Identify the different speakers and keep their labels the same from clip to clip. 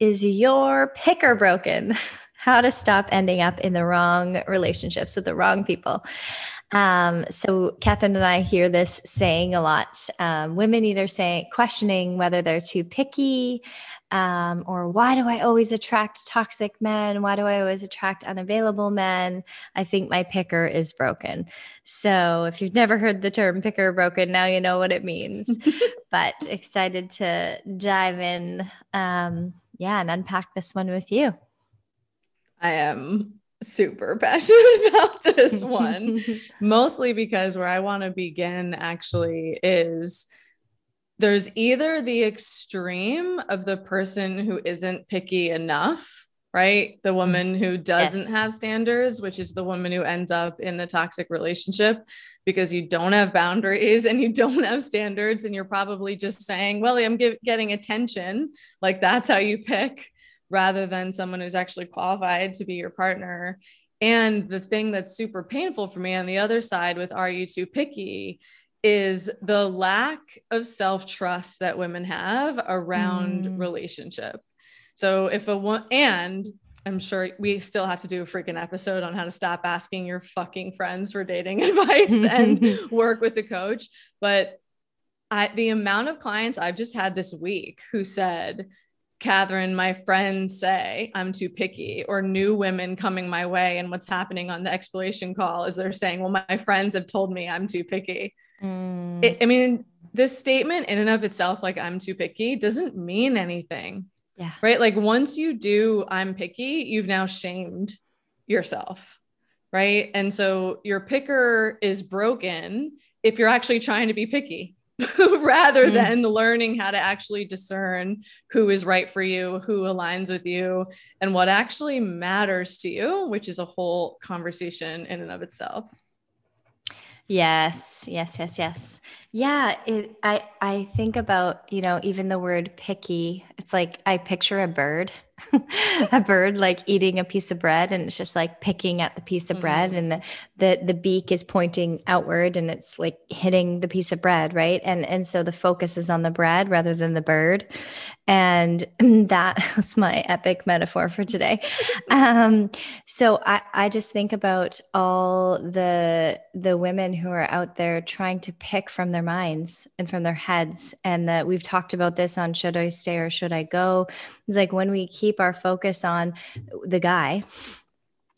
Speaker 1: Is your picker broken? How to stop ending up in the wrong relationships with the wrong people. Um, so Catherine and I hear this saying a lot. Um, women either saying questioning whether they're too picky, um, or why do I always attract toxic men? Why do I always attract unavailable men? I think my picker is broken. So if you've never heard the term picker broken, now you know what it means. but excited to dive in, um, yeah, and unpack this one with you.
Speaker 2: I am super passionate about this one, mostly because where I want to begin actually is there's either the extreme of the person who isn't picky enough, right? The woman who doesn't yes. have standards, which is the woman who ends up in the toxic relationship because you don't have boundaries and you don't have standards. And you're probably just saying, well, I'm getting attention. Like that's how you pick rather than someone who's actually qualified to be your partner. And the thing that's super painful for me on the other side with Are You Too Picky is the lack of self trust that women have around mm. relationship. So if a one and I'm sure we still have to do a freaking episode on how to stop asking your fucking friends for dating advice and work with the coach. But I, the amount of clients I've just had this week who said, Catherine, my friends say I'm too picky, or new women coming my way. And what's happening on the exploration call is they're saying, Well, my friends have told me I'm too picky. Mm. It, I mean, this statement in and of itself, like I'm too picky, doesn't mean anything.
Speaker 1: Yeah.
Speaker 2: Right. Like once you do, I'm picky, you've now shamed yourself. Right. And so your picker is broken if you're actually trying to be picky rather mm. than learning how to actually discern who is right for you, who aligns with you, and what actually matters to you, which is a whole conversation in and of itself.
Speaker 1: Yes, yes, yes, yes. Yeah, it, I I think about, you know, even the word picky. It's like I picture a bird a bird like eating a piece of bread and it's just like picking at the piece of mm-hmm. bread and the, the the beak is pointing outward and it's like hitting the piece of bread right and and so the focus is on the bread rather than the bird and that, that's my epic metaphor for today um so i i just think about all the the women who are out there trying to pick from their minds and from their heads and that we've talked about this on should i stay or should i go? It's like when we keep our focus on the guy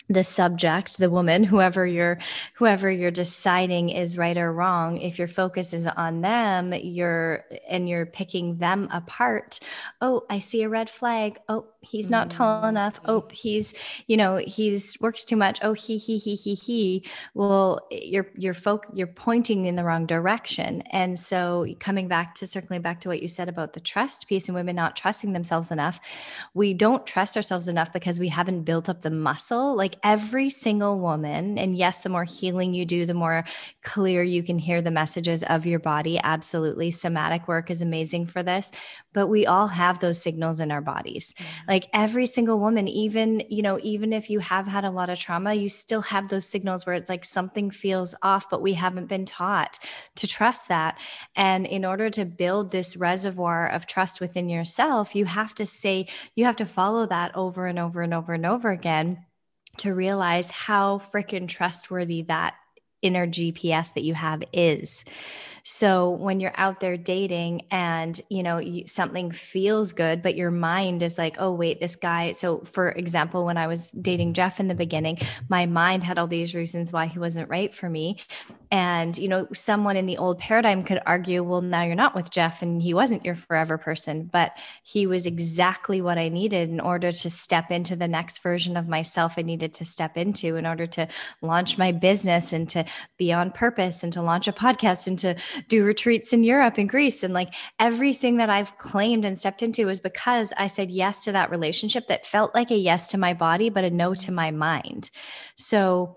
Speaker 1: the subject the woman whoever you're whoever you're deciding is right or wrong if your focus is on them you're and you're picking them apart oh i see a red flag. Oh he's not tall enough. Oh he's you know he's works too much. Oh he he he he he. Well you're you're folk you're pointing in the wrong direction. And so coming back to circling back to what you said about the trust piece and women not trusting themselves enough we don't trust ourselves enough because we haven't built up the muscle. Like every single woman and yes the more healing you do the more clear you can hear the messages of your body. Absolutely. Somatic work is amazing for this but we all have those signals in our bodies mm-hmm. like every single woman even you know even if you have had a lot of trauma you still have those signals where it's like something feels off but we haven't been taught to trust that and in order to build this reservoir of trust within yourself you have to say you have to follow that over and over and over and over again to realize how freaking trustworthy that inner GPS that you have is. So when you're out there dating and you know you, something feels good, but your mind is like, oh wait, this guy. So for example, when I was dating Jeff in the beginning, my mind had all these reasons why he wasn't right for me. And you know, someone in the old paradigm could argue, well, now you're not with Jeff and he wasn't your forever person, but he was exactly what I needed in order to step into the next version of myself I needed to step into in order to launch my business and to be on purpose and to launch a podcast and to do retreats in Europe and Greece. And like everything that I've claimed and stepped into was because I said yes to that relationship that felt like a yes to my body, but a no to my mind. So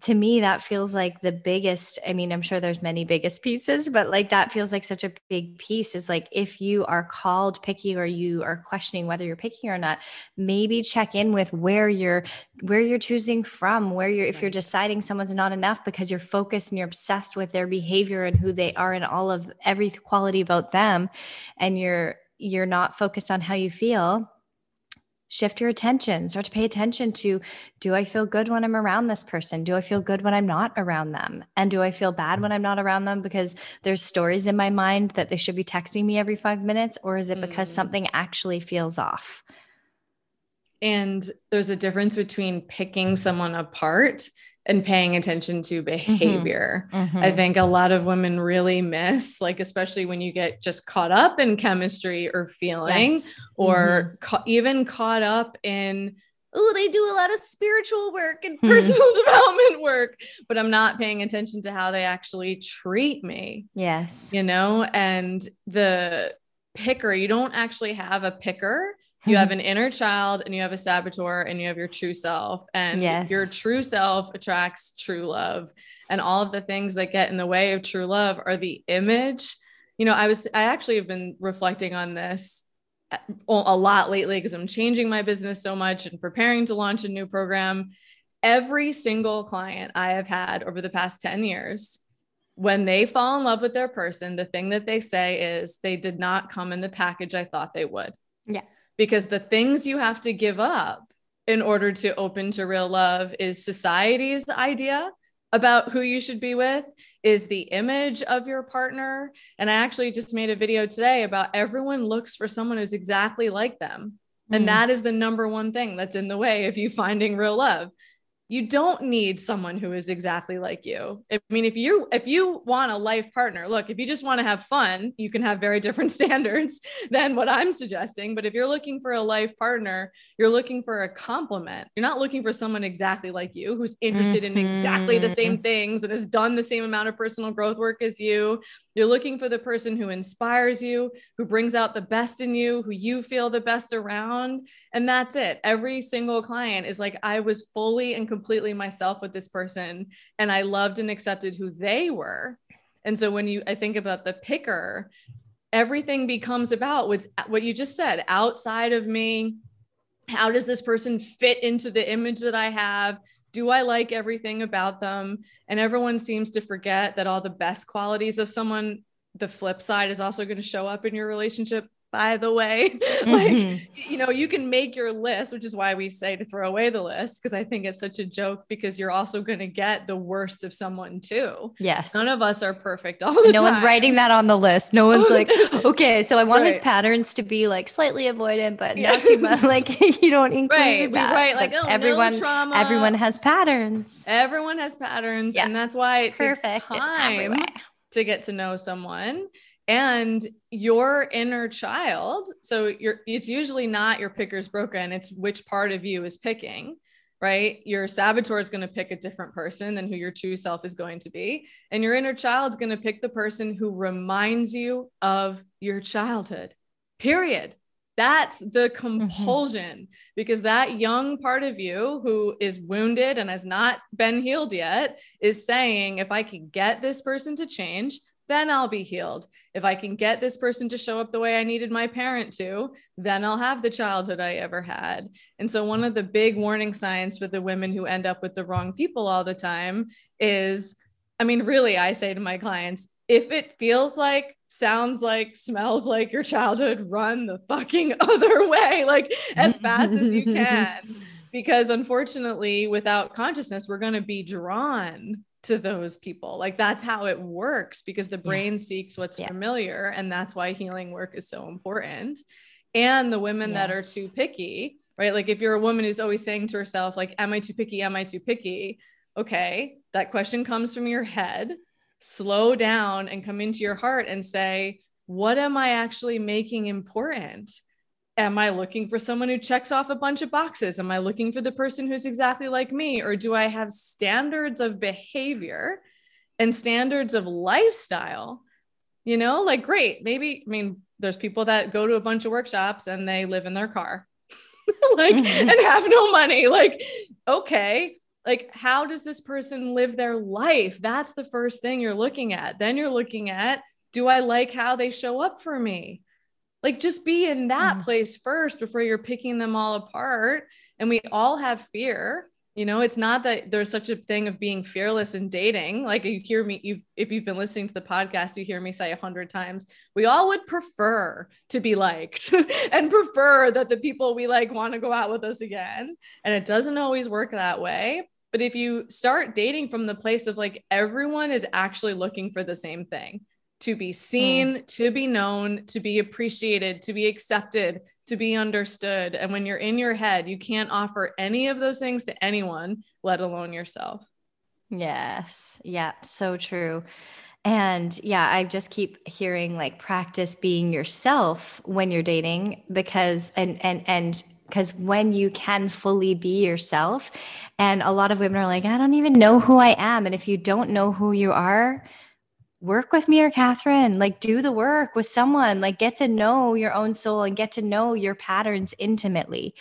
Speaker 1: to me that feels like the biggest i mean i'm sure there's many biggest pieces but like that feels like such a big piece is like if you are called picky or you are questioning whether you're picky or not maybe check in with where you're where you're choosing from where you're if you're deciding someone's not enough because you're focused and you're obsessed with their behavior and who they are and all of every quality about them and you're you're not focused on how you feel shift your attention start to pay attention to do i feel good when i'm around this person? Do i feel good when i'm not around them? And do i feel bad when i'm not around them because there's stories in my mind that they should be texting me every 5 minutes? Or is it because mm. something actually feels off?
Speaker 2: And there's a difference between picking someone apart and paying attention to mm-hmm. behavior. Mm-hmm. Mm-hmm. I think a lot of women really miss, like, especially when you get just caught up in chemistry or feeling, yes. or mm-hmm. ca- even caught up in, oh, they do a lot of spiritual work and hmm. personal development work, but I'm not paying attention to how they actually treat me.
Speaker 1: Yes.
Speaker 2: You know, and the picker, you don't actually have a picker you have an inner child and you have a saboteur and you have your true self. And yes. your true self attracts true love. And all of the things that get in the way of true love are the image. You know i was i actually have been reflecting on this a lot lately because i'm changing my business so much and preparing to launch a new program. Every single client i have had over the past 10 years when they fall in love with their person the thing that they say is they did not come in the package i thought they would.
Speaker 1: Yeah
Speaker 2: because the things you have to give up in order to open to real love is society's idea about who you should be with is the image of your partner. And i actually just made a video today about everyone looks for someone who's exactly like them. And mm. that is the number one thing that's in the way of you finding real love you don't need someone who is exactly like you. I mean, if you if you want a life partner, look, if you just want to have fun, you can have very different standards than what I'm suggesting. But if you're looking for a life partner, you're looking for a complement. You're not looking for someone exactly like you who's interested mm-hmm. in exactly the same mm-hmm. things and has done the same amount of personal growth work as you. You're looking for the person who inspires you, who brings out the best in you, who you feel the best around. And that's it. Every single client is like, I was fully and completely myself with this person, and I loved and accepted who they were. And so when you, I think about the picker, everything becomes about what's what you just said outside of me. How does this person fit into the image that I have? do I like everything about them? And everyone seems to forget that all the best qualities of someone, the flip side is also going to show up in your relationship by the way. Mm-hmm. like, you know, you can make your list, which is why we say to throw away the list, because I think it's such a joke because you're also going to get the worst of someone too.
Speaker 1: Yes.
Speaker 2: None of us are perfect all the
Speaker 1: no time. No one's writing that on the list. No one's like, okay, so I want right. his patterns to be like slightly avoidant, but yeah. not too much. Like you don't include
Speaker 2: right.
Speaker 1: that.
Speaker 2: Right. Like, oh, everyone, no trauma.
Speaker 1: everyone has patterns.
Speaker 2: Everyone has patterns. Yeah. And that's why it Perfect takes time to get to know someone and your inner child so you're it's usually not your picker's broken it's which part of you is picking right your saboteur is going to pick a different person than who your true self is going to be and your inner child is going to pick the person who reminds you of your childhood period that's the mm-hmm. compulsion mm-hmm. because that young part of you who is wounded and has not been healed yet is saying if i can get this person to change then I'll be healed. If I can get this person to show up the way I needed my parent to, then I'll have the childhood I ever had. And so, one of the big warning signs for the women who end up with the wrong people all the time is I mean, really, I say to my clients, if it feels like, sounds like, smells like your childhood, run the fucking other way, like as fast as you can. Because unfortunately, without consciousness, we're going to be drawn to those people. Like that's how it works because the brain yeah. seeks what's
Speaker 1: yeah.
Speaker 2: familiar. And that's why healing work is so important. And the women yes. that are too picky, right? Like if you're a woman who's always saying to herself, like, am I too picky? Am I too picky? Okay, that question comes from your head. Slow down and come into your heart and say, what am I actually making important? Am I looking for someone who checks off a bunch of boxes? Am I looking for the person who's exactly like me? Or do I have standards of behavior and standards of lifestyle? You know, like, great. Maybe, I mean, there's people that go to a bunch of workshops and they live in their car, like, mm-hmm. and have no money. Like, okay. Like, how does this person live their life? That's the first thing you're looking at. Then you're looking at, do I like how they show up for me? Like just be in that mm. place first before you're picking them all apart. And we all have fear. You know it's not that there's such a thing of being fearless in dating. Like you hear me you've if you've been listening to the podcast you hear me say a hundred times we all would prefer to be liked and prefer that the people we like want to go out with us again. And it doesn't always work that way. But if you start dating from the place of like everyone is actually looking for the same thing to be seen, mm. to be known, to be appreciated, to be accepted, to be understood. And when you're in your head, you can't offer any of those things to anyone, let alone yourself.
Speaker 1: Yes. Yeah. So true. And yeah, I just keep hearing like practice being yourself when you're dating because, and, and, and, because when you can fully be yourself, and a lot of women are like, I don't even know who I am. And if you don't know who you are, work with me or Catherine. Like, do the work with someone. Like, get to know your own soul and get to know your patterns intimately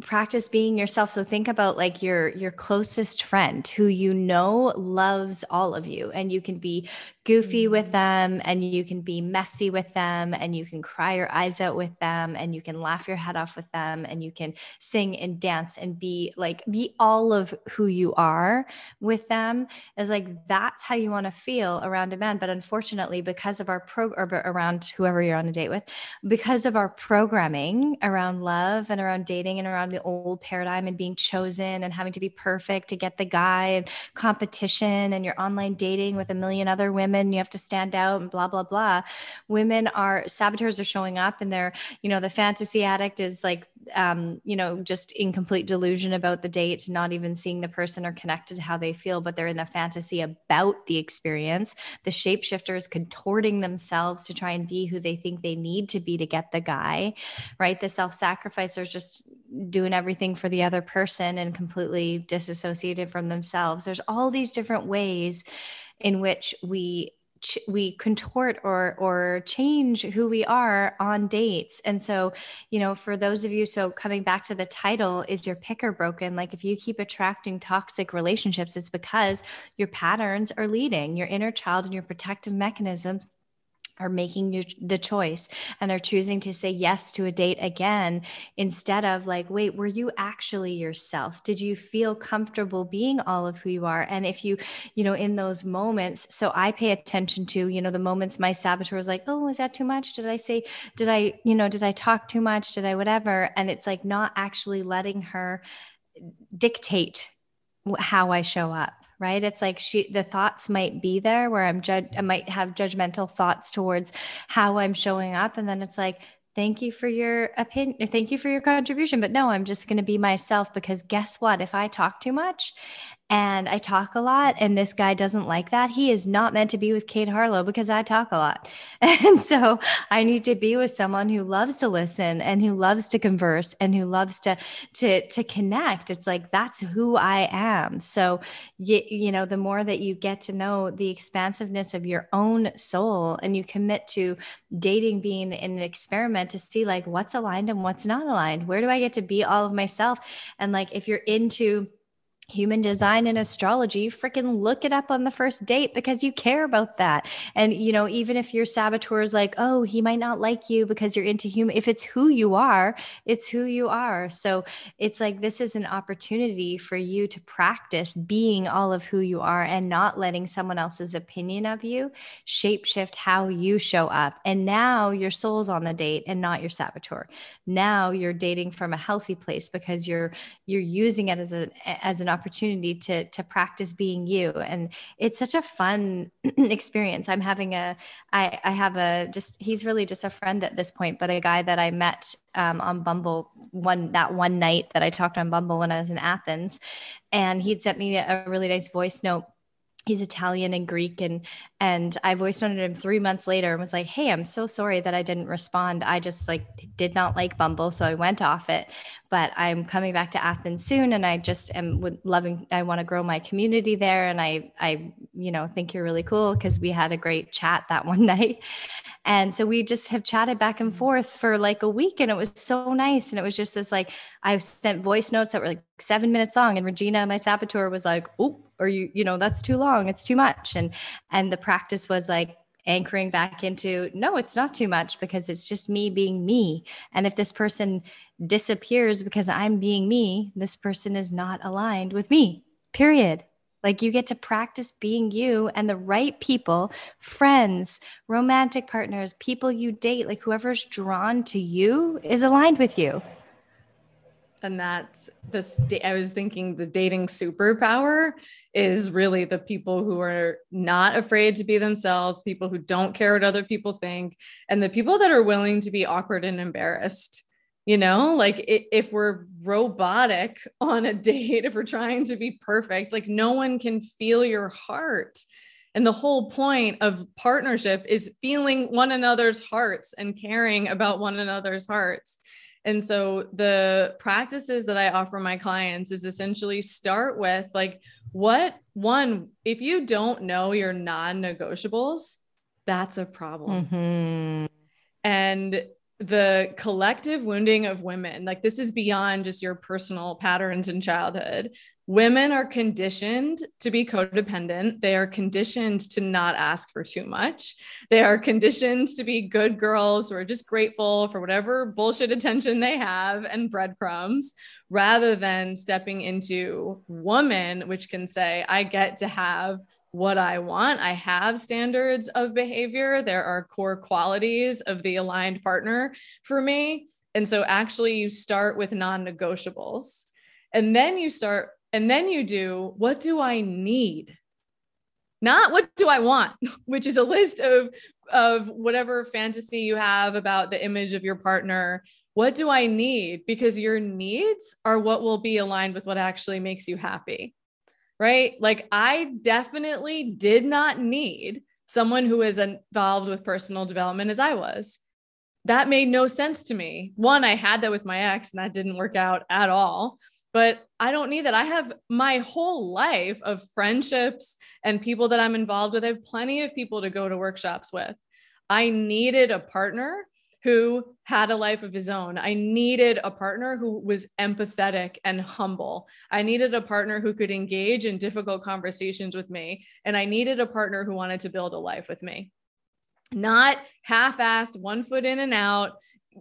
Speaker 1: practice being yourself so think about like your your closest friend who you know loves all of you and you can be goofy with mm. them and you can be messy with them and you can cry your eyes out with them and you can laugh your head off with them and you can sing and dance and be like be all of who you are with them is like that's how you want to feel around a man but unfortunately because of our pro or around whoever you're on a date with because of our programming around love and around dating and around the old paradigm and being chosen and having to be perfect to get the guy and competition and your online dating with a million other women. You have to stand out and blah, blah, blah. Women are saboteurs are showing up and they're, you know, the fantasy addict is like um, you know, just in complete delusion about the date, not even seeing the person or connected to how they feel, but they're in a fantasy about the experience. The shapeshifters contorting themselves to try and be who they think they need to be to get the guy, right? The self sacrificers just doing everything for the other person and completely disassociated from themselves. There's all these different ways in which we we contort or or change who we are on dates. And so you know for those of you so coming back to the title is your picker broken? Like if you keep attracting toxic relationships it's because your patterns are leading your inner child and your protective mechanisms are making you the choice and are choosing to say yes to a date again instead of like wait were you actually yourself? Did you feel comfortable being all of who you are? And if you you know in those moments so i pay attention to you know the moments my saboteur was like oh is that too much? Did i say did i you know did i talk too much? Did i whatever? And it's like not actually letting her dictate how i show up right? It's like she the thoughts might be there where i'm judge i might have judgmental thoughts towards how i'm showing up. And then it's like thank you for your opinion thank you for your contribution. But no i'm just going to be myself because guess what? If i talk too much and I talk a lot, and this guy doesn't like that. He is not meant to be with Kate Harlow because I talk a lot. And so I need to be with someone who loves to listen and who loves to converse and who loves to to to connect. It's like that's who I am. So you, you know, the more that you get to know the expansiveness of your own soul and you commit to dating being an experiment to see like what's aligned and what's not aligned. Where do I get to be all of myself? And like if you're into human design and astrology freaking look it up on the first date because you care about that. And you know even if your saboteur is like oh he might not like you because you're into human if it's who you are it's who you are. So it's like this is an opportunity for you to practice being all of who you are and not letting someone else's opinion of you shapeshift how you show up. And now your soul's on the date and not your saboteur. Now you're dating from a healthy place because you're you're using it as a as an opportunity to to practice being you. And it's such a fun experience. I'm having a i i have a just he's really just a friend at this point but a guy that i met um, on bumble one that one night that i talked on bumble when i was in athens. And he'd sent me a really nice voice note he's Italian and Greek and and I voiced noted him three months later and was like, Hey, I'm so sorry that I didn't respond. I just like did not like Bumble. So I went off it. But I'm coming back to Athens soon and I just am loving I want to grow my community there. And I I, you know, think you're really cool because we had a great chat that one night. And so we just have chatted back and mm-hmm. forth for like a week and it was so nice. And it was just this like I've sent voice notes that were like seven minutes long. And Regina, my saboteur, was like, Oh, or you, you know, that's too long. It's too much. And and the practice was like anchoring back into no it's not too much because it's just me being me and if this person disappears because i'm being me this person is not aligned with me period like you get to practice being you and the right people friends romantic partners people you date like whoever's drawn to you is aligned with you
Speaker 2: and that's this i was thinking the dating superpower is really the people who are not afraid to be themselves people who don't care what other people think and the people that are willing to be awkward and embarrassed you know? Like if we're robotic on a date if we're trying to be perfect like no one can feel your heart. And the whole point of partnership is feeling one another's hearts and caring about one another's hearts and so the practices that I offer my clients is essentially start with like, what one, if you don't know your non negotiables, that's a problem. Mm-hmm. And the collective wounding of women, like this is beyond just your personal patterns in childhood. Women are conditioned to be codependent. They are conditioned to not ask for too much. They are conditioned to be good girls who are just grateful for whatever bullshit attention they have and breadcrumbs, rather than stepping into woman, which can say, I get to have what I want. I have standards of behavior. There are core qualities of the aligned partner for me. And so actually, you start with non negotiables. And then you start, and then you do what do I need? Not what do I want, which is a list of, of whatever fantasy you have about the image of your partner. What do I need? Because your needs are what will be aligned with what actually makes you happy right? Like I definitely did not need someone who is involved with personal development as I was. That made no sense to me. One, I had that with my ex and that didn't work out at all. But I don't need that. I have my whole life of friendships and people that I'm involved with. I have plenty of people to go to workshops with. I needed a partner who had a life of his own. I needed a partner who was empathetic and humble. I needed a partner who could engage in difficult conversations with me. And I needed a partner who wanted to build a life with me. Not half assed, one foot in and out,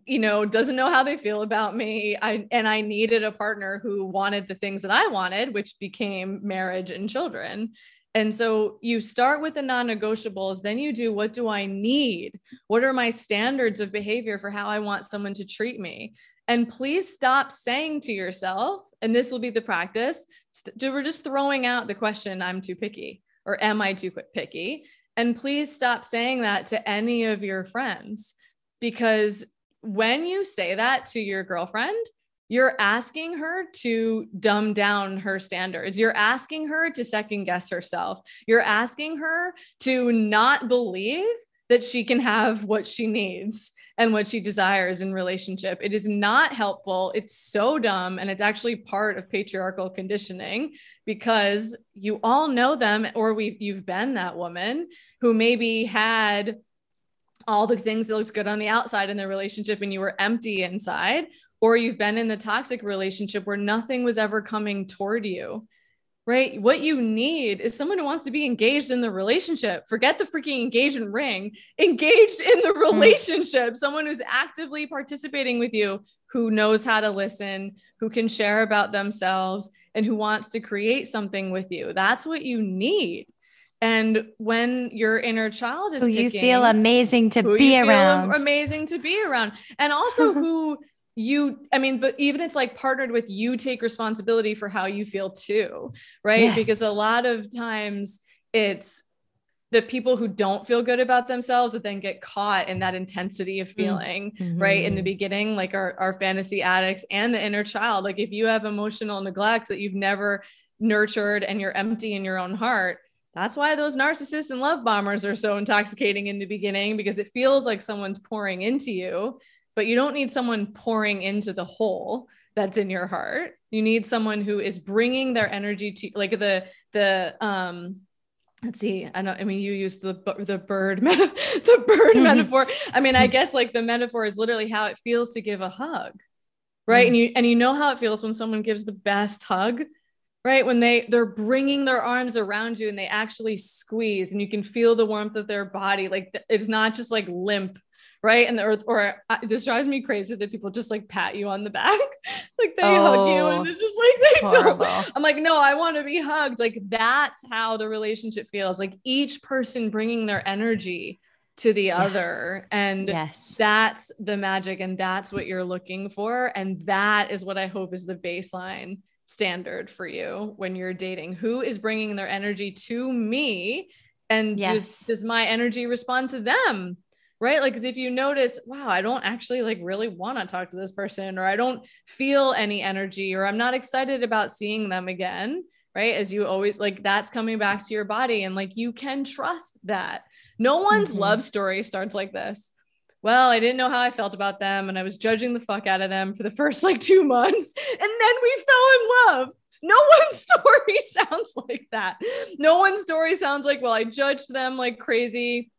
Speaker 2: you know, doesn't know how they feel about me. I, and I needed a partner who wanted the things that I wanted, which became marriage and children. And so you start with the non negotiables, then you do what do I need? What are my standards of behavior for how I want someone to treat me? And please stop saying to yourself, and this will be the practice, st- we're just throwing out the question, I'm too picky or am I too picky? And please stop saying that to any of your friends because when you say that to your girlfriend, you're asking her to dumb down her standards. You're asking her to second guess herself. You're asking her to not believe that she can have what she needs and what she desires in relationship. It is not helpful. It's so dumb and it's actually part of patriarchal conditioning because you all know them or we've you've been that woman who maybe had all the things that looks good on the outside in the relationship and you were empty inside or you've been in the toxic relationship where nothing was ever coming toward you right? What you need is someone who wants to be engaged in the relationship. Forget the freaking engagement ring, engaged in the mm. relationship, mm. someone who's actively participating with you, who knows how to listen, who can share about themselves, and who wants to create something with you. That's what you need. And when your inner child is
Speaker 1: who picking, you feel amazing to be around,
Speaker 2: amazing to be around, and also who you i mean but even it's like partnered with you take responsibility for how you feel too right yes. because a lot of times it's the people who don't feel good about themselves that then get caught in that intensity of mm. feeling mm-hmm. right in the beginning like our, our fantasy addicts and the inner child like if you have emotional neglect that you've never nurtured and you're empty in your own heart that's why those narcissists and love bombers are so intoxicating in the beginning because it feels like someone's pouring into you, but you don't need someone pouring into the hole that's in your heart. You need someone who is bringing their energy to like the the um let's see i know i mean you use the the bird the bird mm-hmm. metaphor i mean i guess like the metaphor is literally how it feels to give a hug right mm-hmm. and you and you know how it feels when someone gives the best hug right when they they're bringing their arms around you and they actually squeeze and you can feel the warmth of their body like it's not just like limp right and the earth or uh, this drives me crazy that people just like pat you on the back like they oh, hug you and oh, it's just like they horrible. don't i'm like no i want to be hugged like that's how the relationship feels like each person bringing their energy to the yeah. other and yes that's the magic and that's what you're looking for and that is what i hope is the baseline standard for you when you're dating? Who is bringing their energy to me? And yes. does, does my energy respond to them? Right. Like, cause if you notice, wow, I don't actually like really want to talk to this person, or I don't feel any energy, or I'm not excited about seeing them again. Right. As you always like, that's coming back to your body. And like, you can trust that. No one's mm-hmm. love story starts like this well, I didn't know how I felt about them and I was judging the fuck out of them for the first like two months. And then we fell in love. No one's story sounds like that. No one's story sounds like, well, I judged them like crazy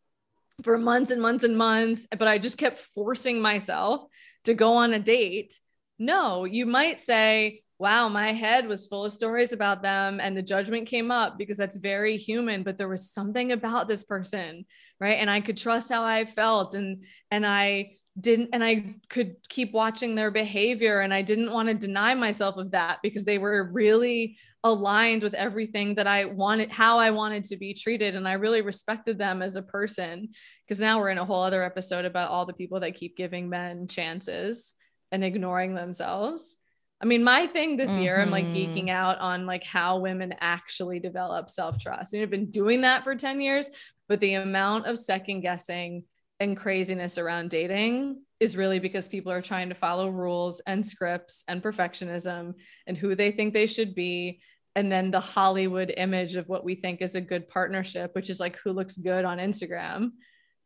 Speaker 2: for months and months and months, but I just kept forcing myself to go on a date. No, you might say, wow, my head was full of stories about them and the judgment came up because that's very human, but there was something about this person, right? And I could trust how I felt and and I didn't and I could keep watching their behavior and I didn't want to deny myself of that because they were really aligned with everything that I wanted how I wanted to be treated and I really respected them as a person because now we're in a whole other episode about all the people that keep giving men chances and ignoring themselves I mean, my thing this mm-hmm. year, I'm like geeking mm-hmm. out on like how women actually develop self trust. And I've been doing that for 10 years, but the amount of second guessing and craziness around dating is really because people are trying to follow rules and scripts and perfectionism and who they think they should be. And then the Hollywood image of what we think is a good partnership, which is like who looks good on Instagram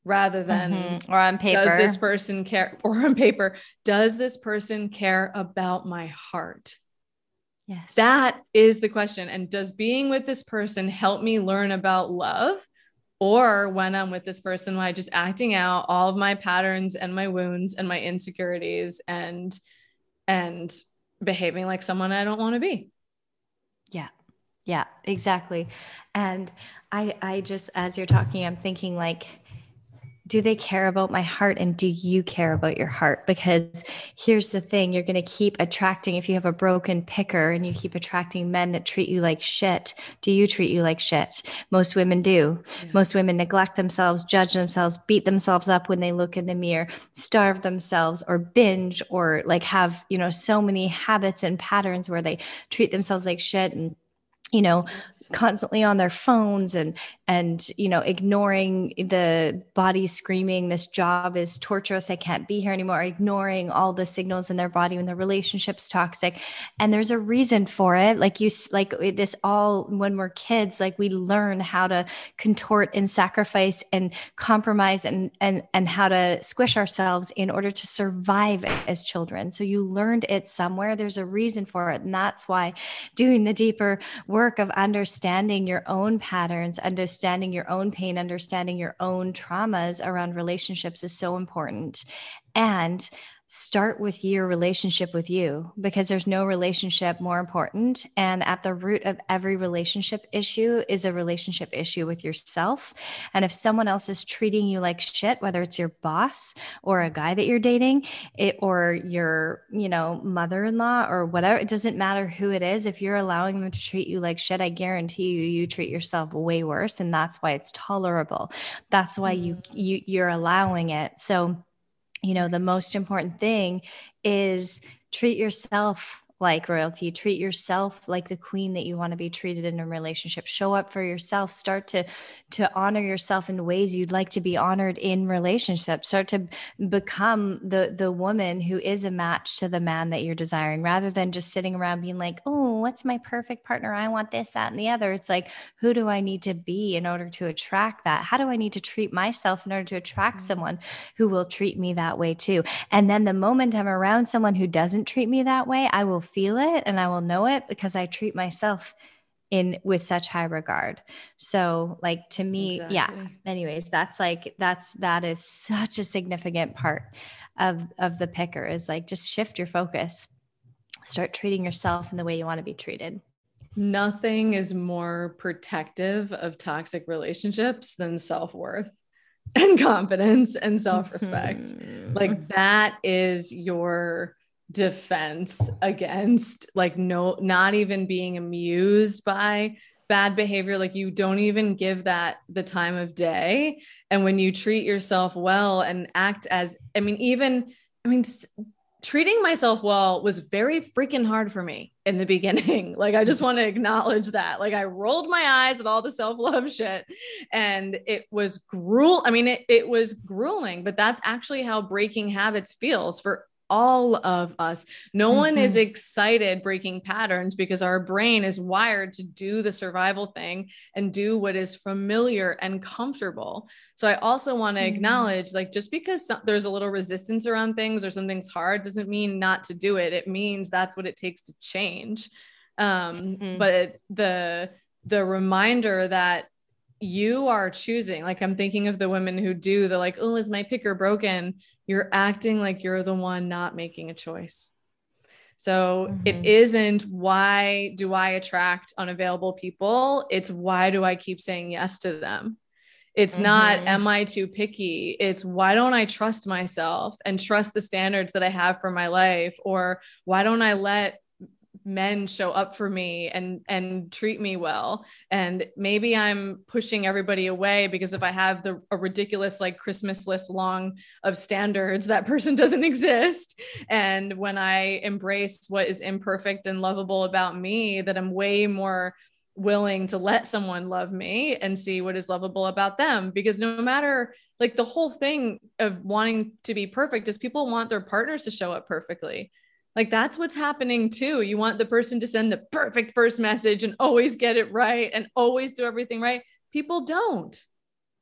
Speaker 2: rather than
Speaker 1: mm-hmm. or on paper.
Speaker 2: does this person care or on paper does this person care about my heart?
Speaker 1: Yes.
Speaker 2: That is the question. And does being with this person help me learn about love or when i'm with this person i just acting out all of my patterns and my wounds and my insecurities and and behaving like someone i don't want to be.
Speaker 1: Yeah. Yeah exactly. And i i just as you're talking i'm thinking like do they care about my heart and do you care about your heart? Because here's the thing you're going to keep attracting if you have a broken picker and you keep attracting men that treat you like shit do you treat you like shit? Most women do. Yes. most women neglect themselves judge themselves beat themselves up when they look in the mirror starve themselves or binge or like have you know so many habits and patterns where they treat themselves like shit and you know constantly on their phones and and you know ignoring the body screaming this job is torturous. I can't be here anymore. Ignoring all the signals in their body when the relationship's toxic. And there's a reason for it. Like you like this all when we're kids like we learn how to contort and sacrifice and compromise and and and how to squish ourselves in order to survive as children. So you learned it somewhere. There's a reason for it and that's why doing the deeper work of understanding your own patterns understanding understanding your own pain, understanding your own traumas around relationships is so important. And start with your relationship with you because there's no relationship more important. And at the root of every relationship issue is a relationship issue with yourself. And if someone else is treating you like shit, whether it's your boss or a guy that you're dating, it, or your, you know, mother-in-law or whatever, it doesn't matter who it is. If you're allowing them to treat you like shit, I guarantee you, you treat yourself way worse. And that's why it's tolerable. That's why you, mm-hmm. you you're allowing it. So you know the most important thing is treat yourself like royalty. Treat yourself like the queen that you want to be treated in a relationship. Show up for yourself. Start to to honor yourself in ways you'd like to be honored in relationships. Start to become the the woman who is a match to the man that you're desiring rather than just sitting around being like, "Oh, what's my perfect partner? I want this, that, and the other." It's like, who do I need to be in order to attract that? How do I need to treat myself in order to attract mm-hmm. someone who will treat me that way too? And then the moment I'm around someone who doesn't treat me that way, I will feel it and I will know it because I treat myself in with such high regard. So like to me, exactly. yeah. Anyways, that's like that's that is such a significant part of of the picker is like just shift your focus. Start treating yourself in the way you want to be treated.
Speaker 2: Nothing is more protective of toxic relationships than self-worth and confidence and self-respect. Mm-hmm. Like that is your defense against like no not even being amused by bad behavior like you don't even give that the time of day and when you treat yourself well and act as i mean even i mean treating myself well was very freaking hard for me in the beginning. Like, I just want to acknowledge that. Like, I rolled my eyes at all the self love shit and it was gruel. I mean, it, it was grueling, but that's actually how breaking habits feels for all of us. No mm-hmm. one is mm-hmm. excited breaking patterns because our brain is wired to do the survival thing and do what is familiar and comfortable. So I also want to mm-hmm. acknowledge like just because some, there's a little resistance around things or something's hard doesn't mean not to do it. It means that's what it takes to change. Um, mm-hmm. but the the reminder that you are choosing like i'm thinking of the women who do the like oh is my picker broken you're acting like you're the one not making a choice. So mm-hmm. it isn't why do i attract unavailable people? It's why do i keep saying yes to them? It's mm-hmm. not am i too picky? It's why don't i trust myself and trust the standards that i have for my life? Or why don't i let men show up for me and and treat me well. And maybe i'm pushing everybody away because if i have the a ridiculous like christmas list long of standards that person doesn't exist. And when i embrace what is imperfect and lovable about me that i'm way more willing to let someone love me and see what is lovable about them. Because no matter like the whole thing of wanting to be perfect is people want their partners to show up perfectly like that's what's happening too. You want the person to send the perfect first message and always get it right and always do everything right. People don't.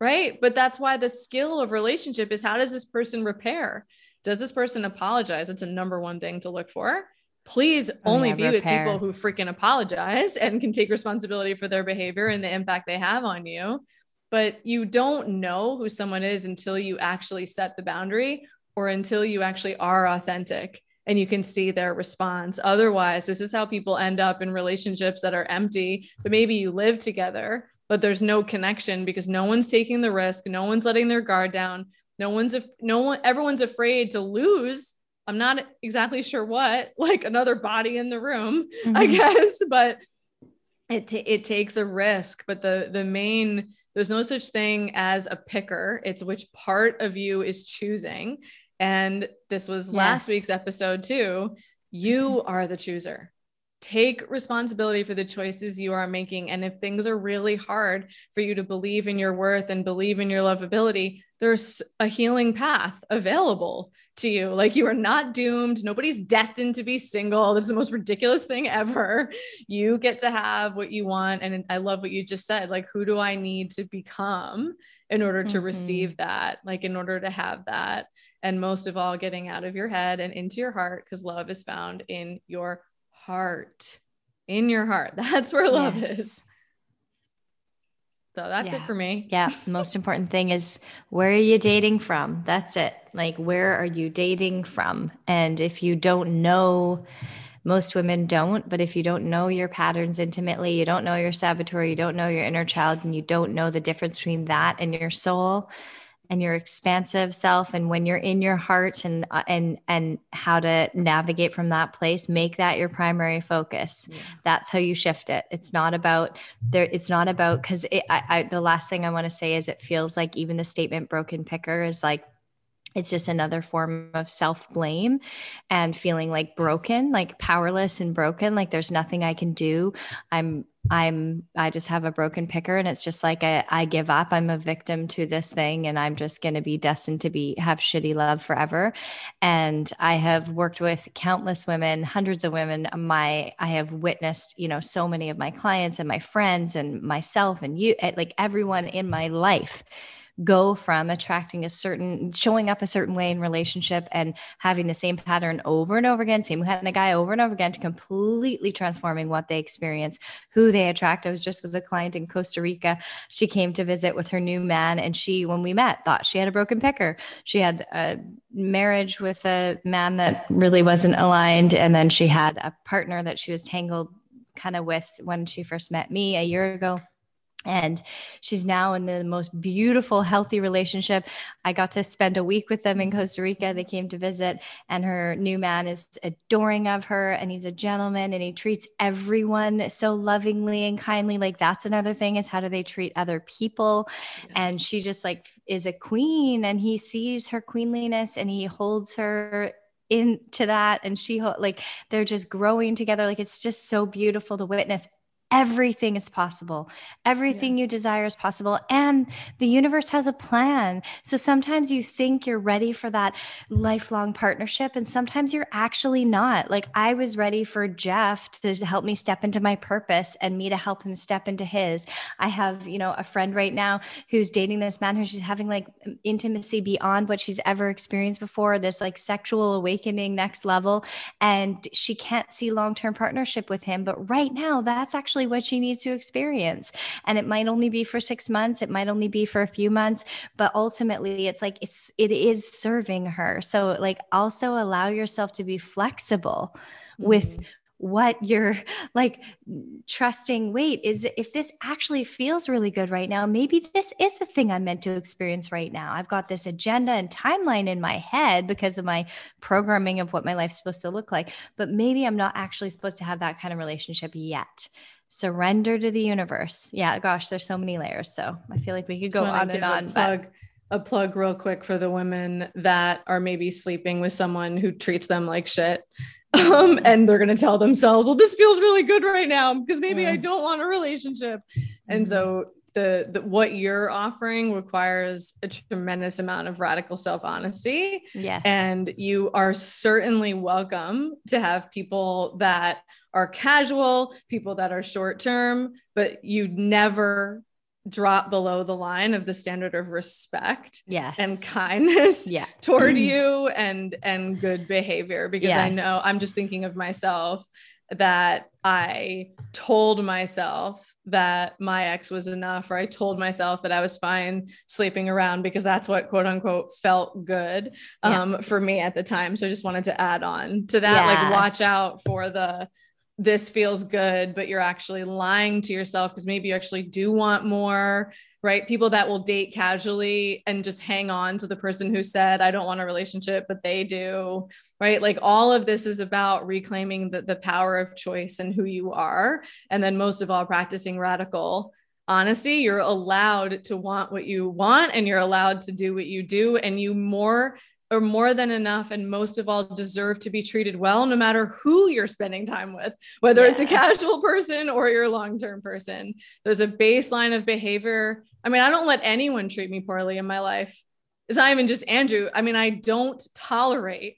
Speaker 2: Right. But that's why the skill of relationship is how does this person repair? Does this person apologize? It's a number one thing to look for. Please oh, only yeah, be repair. with people who freaking apologize and can take responsibility for their behavior and the impact they have on you. But you don't know who someone is until you actually set the boundary or until you actually are authentic and you can see their response. Otherwise, this is how people end up in relationships that are empty, but maybe you live together, but there's no connection because no one's taking the risk, no one's letting their guard down, no one's no one everyone's afraid to lose. I'm not exactly sure what, like another body in the room, mm-hmm. I guess, but it t- it takes a risk, but the the main there's no such thing as a picker. It's which part of you is choosing. And this was yes. last week's episode too. You are the chooser. Take responsibility for the choices you are making. And if things are really hard for you to believe in your worth and believe in your lovability, there's a healing path available to you. Like you are not doomed. Nobody's destined to be single. This is the most ridiculous thing ever. You get to have what you want. And I love what you just said. Like, who do I need to become in order to mm-hmm. receive that? Like, in order to have that and most of all getting out of your head and into your heart because love is found in your heart in your heart. That's where love yes. is. So that's
Speaker 1: yeah.
Speaker 2: it for me.
Speaker 1: Yeah most important thing is where are you dating from? That's it. Like where are you dating from? And if you don't know most women don't but if you don't know your patterns intimately you don't know your saboteur you don't know your inner child and you don't know the difference between that and your soul and your expansive self and when you're in your heart and uh, and and how to navigate from that place make that your primary focus yeah. that's how you shift it it's not about there it's not about because I, I the last thing i want to say is it feels like even the statement broken picker is like it's just another form of self blame and feeling like broken, like powerless and broken, like there's nothing I can do. I'm, I'm, I just have a broken picker and it's just like I, I give up. I'm a victim to this thing and I'm just going to be destined to be, have shitty love forever. And I have worked with countless women, hundreds of women. My, I have witnessed, you know, so many of my clients and my friends and myself and you, eh, like everyone in my life go from attracting a certain showing up a certain way in relationship and having the same pattern over and over again same kind of guy over and over again to completely transforming what they experience who they attract. I was just with a client in costa rica. She came to visit with her new man and she when we met thought she had a broken picker. She had a marriage with a man that really wasn't aligned and then she had a partner that she was tangled kind of with when she first met me a year ago and she's now in the most beautiful healthy relationship. I got to spend a week with them in costa rica. They came to visit and her new man is adoring of her and he's a gentleman and he treats everyone so lovingly and kindly. Like that's another thing is how do they treat other people? Yes. and she just like is a queen and he sees her queenliness and he holds her into that and she like they're just growing together. Like it's just so beautiful to witness everything is possible. Everything yes. you desire is possible. And the universe has a plan. So sometimes you think you're ready for that lifelong partnership, and sometimes you're actually not. Like I was ready for Jeff to help me step into my purpose and me to help him step into his. I have, you know, a friend right now who's dating this man who she's having like intimacy beyond what she's ever experienced before, this like sexual awakening next level. And she can't see long term partnership with him. But right now, that's actually actually what she needs to experience. And it might only be for six months, it might only be for a few months, but ultimately it's like it's it is serving her. So like also allow yourself to be flexible mm-hmm. with what you're like trusting wait is if this actually feels really good right now maybe this is the thing i'm meant to experience right now i've got this agenda and timeline in my head because of my programming of what my life's supposed to look like but maybe i'm not actually supposed to have that kind of relationship yet surrender to the universe. Yeah, gosh, there's so many layers. So I feel like we could go on and on.
Speaker 2: Plug, but... a plug real quick for the women that are maybe sleeping with someone who treats them like shit. Um, and they're gonna tell themselves, well, this feels really good right now because maybe mm. I don't want a relationship. And so mm-hmm. the, the what you're offering requires a tremendous amount of radical self-honesty.
Speaker 1: Yes.
Speaker 2: And you are certainly welcome to have people that are casual, people that are short term, but you never drop below the line of the standard of respect
Speaker 1: yes.
Speaker 2: and kindness
Speaker 1: yeah.
Speaker 2: toward you and and good behavior because yes. I know I'm just thinking of myself that I told myself that my ex was enough, or I told myself that I was fine sleeping around because that's what quote unquote felt good um, yeah. for me at the time. So I just wanted to add on to that, yes. like watch out for the this feels good, but you're actually lying to yourself because maybe you actually do want more, right? People that will date casually and just hang on to the person who said, I don't want a relationship, but they do, right? Like all of this is about reclaiming the, the power of choice and who you are. And then most of all, practicing radical honesty. You're allowed to want what you want and you're allowed to do what you do. And you more are more than enough and most of all deserve to be treated well no matter who you're spending time with whether yes. it's a casual person or your long-term person. There's a baseline of behavior. I mean i don't let anyone treat me poorly in my life. It's not even just andrew. I mean i don't tolerate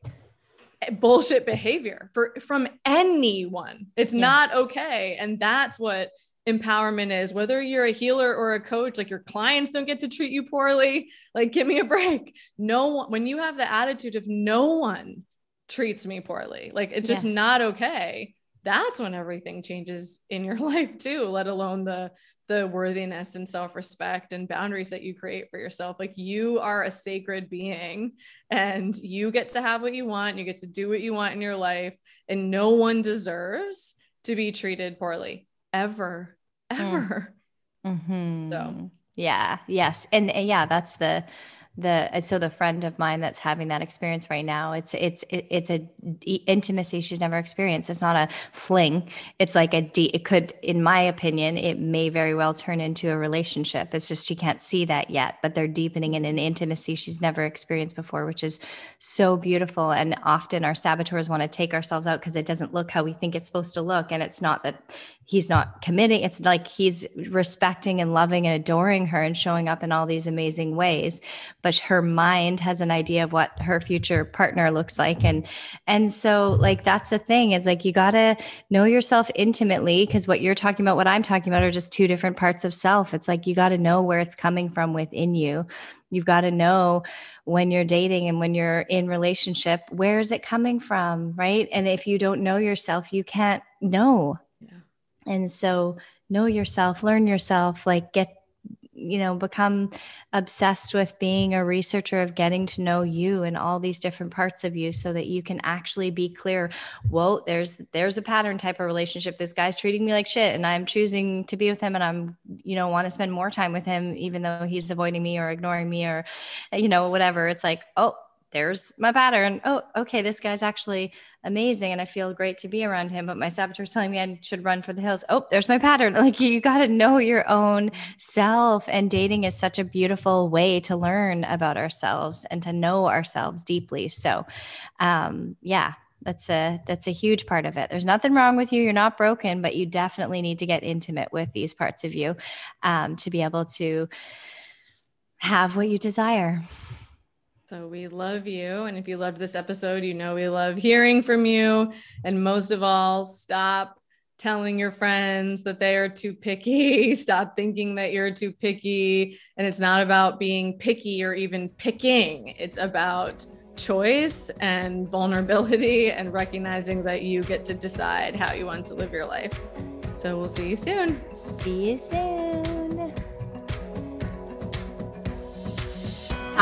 Speaker 2: bullshit behavior for from anyone. It's yes. not okay. And that's what empowerment is whether you're a healer or a coach like your clients don't get to treat you poorly. Like give me a break. No one when you have the attitude of no one treats me poorly like it's just yes. not okay that's when everything changes in your life too let alone the the worthiness and self-respect and boundaries that you create for yourself. Like you are a sacred being and you get to have what you want you get to do what you want in your life and no one deserves to be treated poorly ever, mm. ever.
Speaker 1: Mm-hmm. So yeah, yes, and, and yeah, that's the the so the friend of mine that's having that experience right now it's it's it's a intimacy she's never experienced. It's not a fling. It's like a de- it could in my opinion it may very well turn into a relationship. It's just she can't see that yet but they're deepening in an intimacy she's never experienced before which is so beautiful. And often our saboteurs want to take ourselves out because it doesn't look how we think it's supposed to look. And it's not that he's not committing it's like he's respecting and loving and adoring her and showing up in all these amazing ways but her mind has an idea of what her future partner looks like. And and so like that's the thing is like you got to know yourself intimately because what you're talking about what i'm talking about are just two different parts of self. It's like you got to know where it's coming from within you. You've got to know when you're dating and when you're in relationship where is it coming from right? And if you don't know yourself you can't know. And so know yourself, learn yourself, like get you know become obsessed with being a researcher of getting to know you and all these different parts of you so that you can actually be clear whoa there's there's a pattern type of relationship. This guy's treating me like shit and i'm choosing to be with him and i'm you know want to spend more time with him even though he's avoiding me or ignoring me or you know whatever. It's like oh there's my pattern. Oh, okay, this guy's actually amazing and I feel great to be around him, but my saboteur's telling me I should run for the hills. Oh, there's my pattern. Like you got to know your own self and dating is such a beautiful way to learn about ourselves and to know ourselves deeply. So, um yeah, that's a that's a huge part of it. There's nothing wrong with you. You're not broken, but you definitely need to get intimate with these parts of you um, to be able to have what you desire.
Speaker 2: So we love you. And if you loved this episode, you know we love hearing from you. And most of all, stop telling your friends that they are too picky. Stop thinking that you're too picky. And it's not about being picky or even picking, it's about choice and vulnerability and recognizing that you get to decide how you want to live your life. So we'll see you soon.
Speaker 1: See you soon.